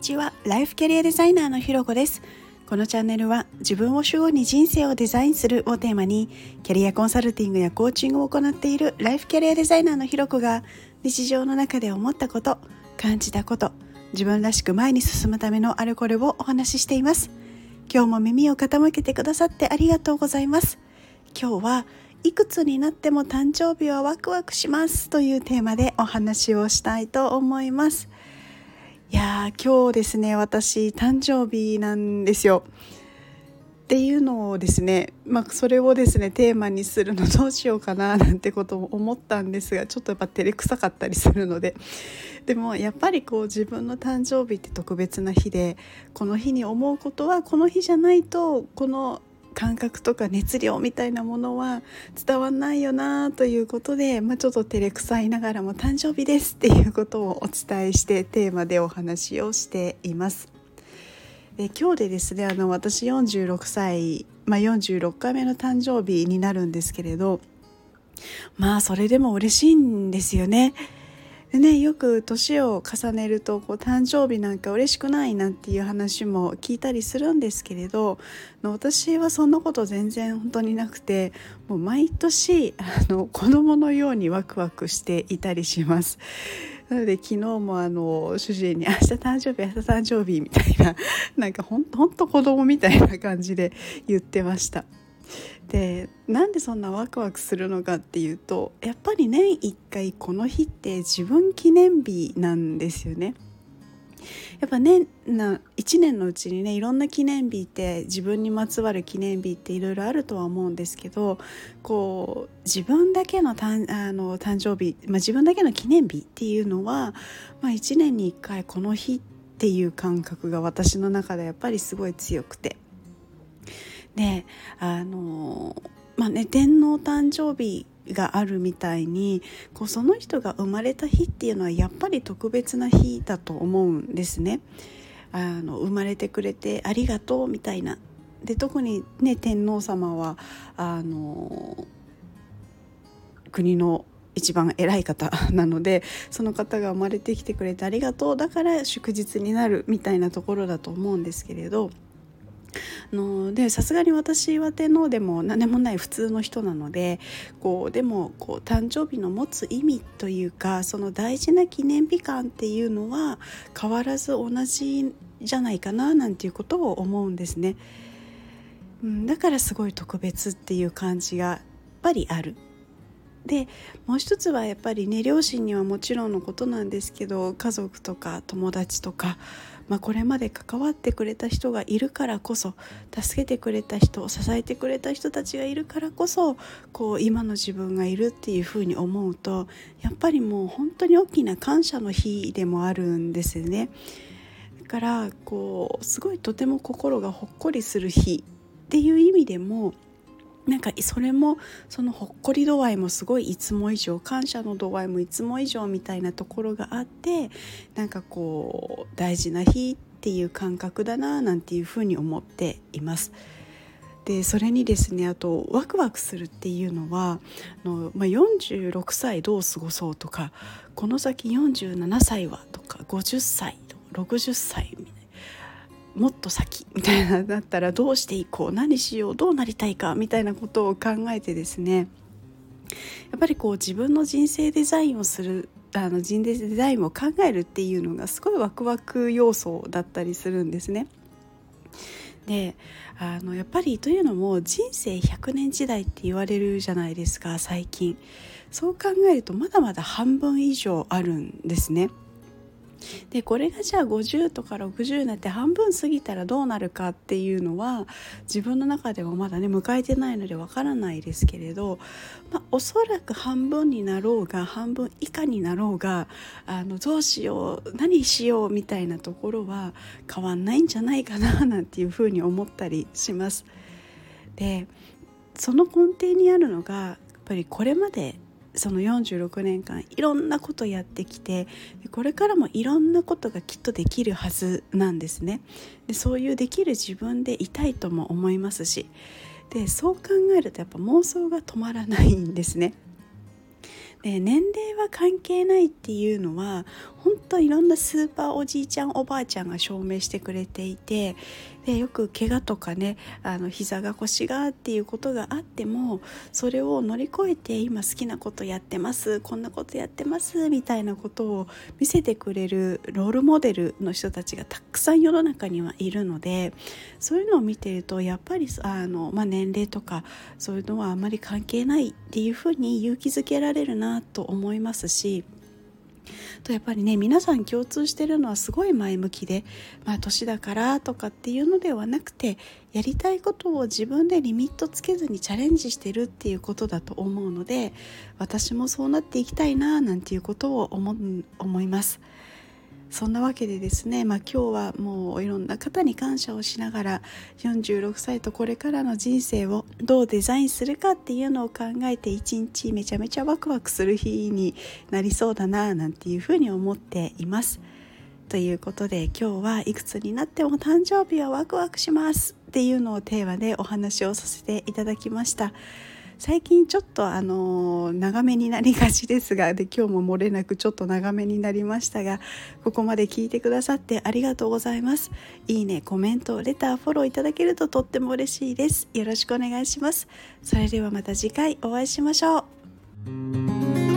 にちは。ライフキャリアデザイナーのひろこです。このチャンネルは自分を主語に人生をデザインするをテーマにキャリアコンサルティングやコーチングを行っているライフキャリアデザイナーのひろこが日常の中で思ったこと感じたこと自分らしく前に進むためのあれこれをお話ししています。今日も耳を傾けてくださってありがとうございます。今日はいくつになっても誕生日はワクワクしますというテーマでお話をしたいと思います。いや今日ですね私誕生日なんですよ。っていうのをですね、まあ、それをですねテーマにするのどうしようかななんてことも思ったんですがちょっとやっぱ照れくさかったりするのででもやっぱりこう自分の誕生日って特別な日でこの日に思うことはこの日じゃないとこの感覚とか熱量みたいなものは伝わんないよなということで、まあ、ちょっと照れくさいながらも誕生日ですっていうことをお伝えしてテーマでお話をしています。で今日でですねあの私46歳、まあ、46回目の誕生日になるんですけれどまあそれでも嬉しいんですよね。でねよく年を重ねるとこう誕生日なんか嬉しくないなんていう話も聞いたりするんですけれど私はそんなこと全然本当になくてもう毎年あの子供のようにワクワクしていたりします。なので昨日もあの主人に「明日誕生日明日誕生日」みたいななんかほんほんと子供みたいな感じで言ってました。でなんでそんなワクワクするのかっていうとやっぱり年1回この日って自分記念日なんですよね。やっぱねな1年のうちにねいろんな記念日って自分にまつわる記念日っていろいろあるとは思うんですけどこう自分だけのたんあの誕生日、まあ、自分だけの記念日っていうのは、まあ、1年に1回この日っていう感覚が私の中でやっぱりすごい強くて。であのまあね天皇誕生日があるみたいにこうその人が生まれた日っていうのはやっぱり特別な日だと思うんですね。あの生まれてくれてありがとうみたいなで特にね天皇様はあの国の一番偉い方なのでその方が生まれてきてくれてありがとうだから祝日になるみたいなところだと思うんですけれどのでさすがに私は天皇でも何でもない普通の人なのでこうでもこう誕生日の持つ意味というかその大事な記念日感っていうのは変わらず同じじゃないかななんていうことを思うんですね。だからすごい特別っていう感じがやっぱりある。でもう一つはやっぱりね両親にはもちろんのことなんですけど家族とか友達とかまあ、これまで関わってくれた人がいるからこそ助けてくれた人支えてくれた人たちがいるからこそこう今の自分がいるっていうふうに思うとやっぱりもう本当に大きな感謝の日でもあるんですよね。だからこうすごいとても心がほっこりする日っていう意味でもなんかそれもそのほっこり度合いもすごいいつも以上感謝の度合いもいつも以上みたいなところがあってなんかこう大事な日っていう感覚だななんていうふうに思っています。でそれにですねあとワクワクするっていうのはあの、まあ、46歳どう過ごそうとかこの先47歳はとか50歳60歳みたいなもっと先みたいなだったらどうしていこう何しようどうなりたいかみたいなことを考えてですねやっぱりこう自分の人生デザインをするあの人生デザインを考えるっていうのがすごいワクワク要素だったりするんですね。であのやっぱりというのも人生100年時代って言われるじゃないですか最近そう考えるとまだまだ半分以上あるんですね。でこれがじゃあ50とか60になって半分過ぎたらどうなるかっていうのは自分の中ではまだね迎えてないのでわからないですけれど、まあ、おそらく半分になろうが半分以下になろうがあのどうしよう何しようみたいなところは変わんないんじゃないかななんていうふうに思ったりします。でその根底にあるのがやっぱりこれまでその46年間いろんなことやってきてこれからもいろんなことがきっとできるはずなんですね。でそういうできる自分でいたいとも思いますしでそう考えるとやっぱ妄想が止まらないんですね。で年齢は関係ないっていうのは本当いろんなスーパーおじいちゃんおばあちゃんが証明してくれていてでよく怪我とかねあの膝が腰がっていうことがあってもそれを乗り越えて今好きなことやってますこんなことやってますみたいなことを見せてくれるロールモデルの人たちがたくさん世の中にはいるのでそういうのを見てるとやっぱりあの、まあ、年齢とかそういうのはあまり関係ないっていうふうに勇気づけられるなと思いますし。とやっぱりね皆さん共通してるのはすごい前向きでまあ年だからとかっていうのではなくてやりたいことを自分でリミットつけずにチャレンジしてるっていうことだと思うので私もそうなっていきたいななんていうことを思思います。そんなわけでですね、まあ、今日はもういろんな方に感謝をしながら46歳とこれからの人生をどうデザインするかっていうのを考えて一日めちゃめちゃワクワクする日になりそうだななんていうふうに思っています。ということで今日はいくつになっても誕生日はワクワクしますっていうのをテーマでお話をさせていただきました。最近ちょっとあの長めになりがちですがで今日も漏れなくちょっと長めになりましたがここまで聞いてくださってありがとうございます。いいねコメントレターフォローいただけるととっても嬉しいです。よろしくお願いします。それではまた次回お会いしましょう。